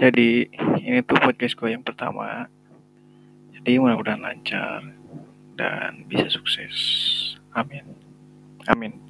Jadi ini tuh podcast gue yang pertama. Jadi mudah-mudahan lancar dan bisa sukses. Amin. Amin.